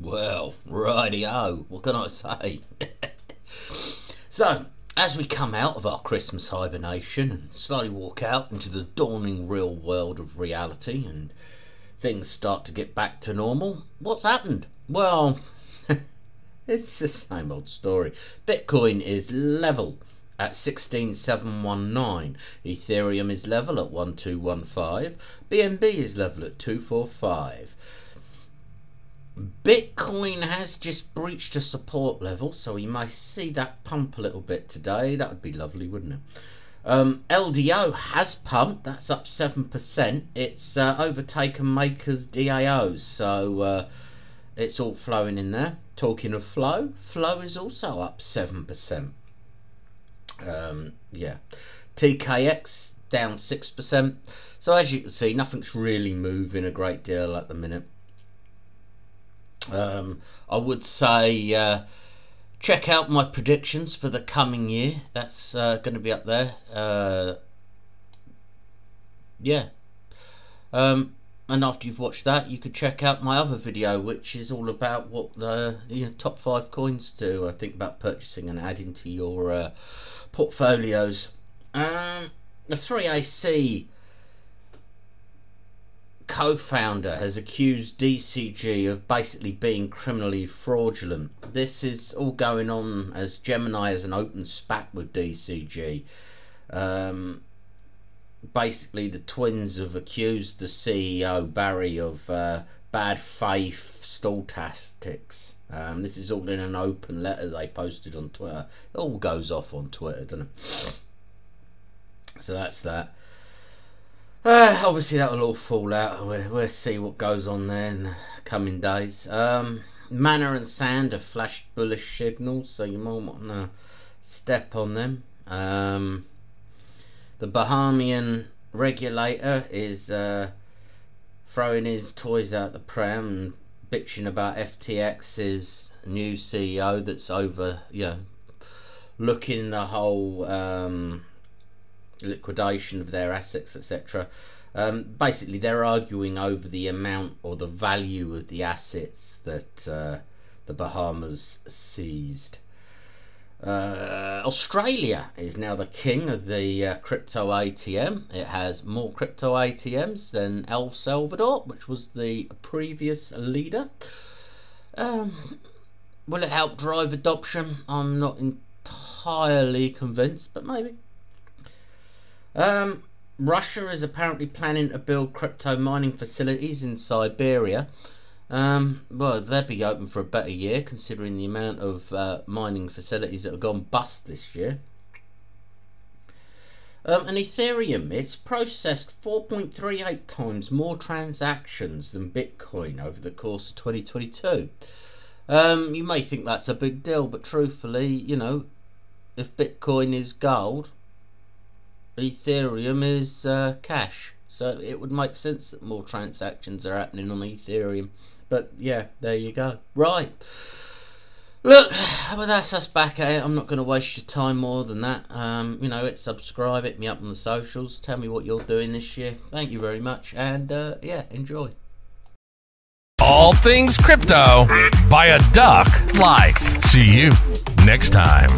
Well, righty-o. What can I say? so, as we come out of our Christmas hibernation and slowly walk out into the dawning real world of reality and things start to get back to normal, what's happened? Well, it's the same old story. Bitcoin is level at 16719. Ethereum is level at 1215. BNB is level at 245. Bitcoin has just breached a support level, so we may see that pump a little bit today. That would be lovely, wouldn't it? Um, LDO has pumped, that's up 7%. It's uh, overtaken Maker's DAOs, so uh, it's all flowing in there. Talking of flow, flow is also up 7%. Um, yeah. TKX down 6%. So as you can see, nothing's really moving a great deal at the minute. Um, I would say uh, check out my predictions for the coming year. That's uh, going to be up there. Uh, yeah. Um, and after you've watched that, you could check out my other video, which is all about what the you know, top five coins do. I think about purchasing and adding to your uh, portfolios. Um, the 3AC co-founder has accused DCG of basically being criminally fraudulent. This is all going on as Gemini has an open spat with DCG. Um, basically, the twins have accused the CEO Barry of uh, bad faith stall tactics. Um, this is all in an open letter they posted on Twitter. It all goes off on Twitter, doesn't it? So that's that. Uh, obviously, that will all fall out. We'll, we'll see what goes on there in the coming days. Um, Mana and Sand have flashed bullish signals, so you might want to step on them. Um, the Bahamian regulator is uh, throwing his toys out the pram and bitching about FTX's new CEO that's over, you know, looking the whole um, liquidation of their assets, etc. Um, basically, they're arguing over the amount or the value of the assets that uh, the Bahamas seized. Uh, Australia is now the king of the uh, crypto ATM. It has more crypto ATMs than El Salvador, which was the previous leader. Um, will it help drive adoption? I'm not entirely convinced, but maybe. Um, Russia is apparently planning to build crypto mining facilities in Siberia. Um, well, they'd be open for a better year considering the amount of uh, mining facilities that have gone bust this year. Um, and Ethereum, it's processed 4.38 times more transactions than Bitcoin over the course of 2022. Um, you may think that's a big deal, but truthfully, you know, if Bitcoin is gold, Ethereum is uh, cash. So it would make sense that more transactions are happening on Ethereum. But yeah, there you go. Right. Look, well, that's us back at it. I'm not going to waste your time more than that. Um, you know, hit subscribe, hit me up on the socials. Tell me what you're doing this year. Thank you very much. And uh, yeah, enjoy. All things crypto by a duck life. See you next time.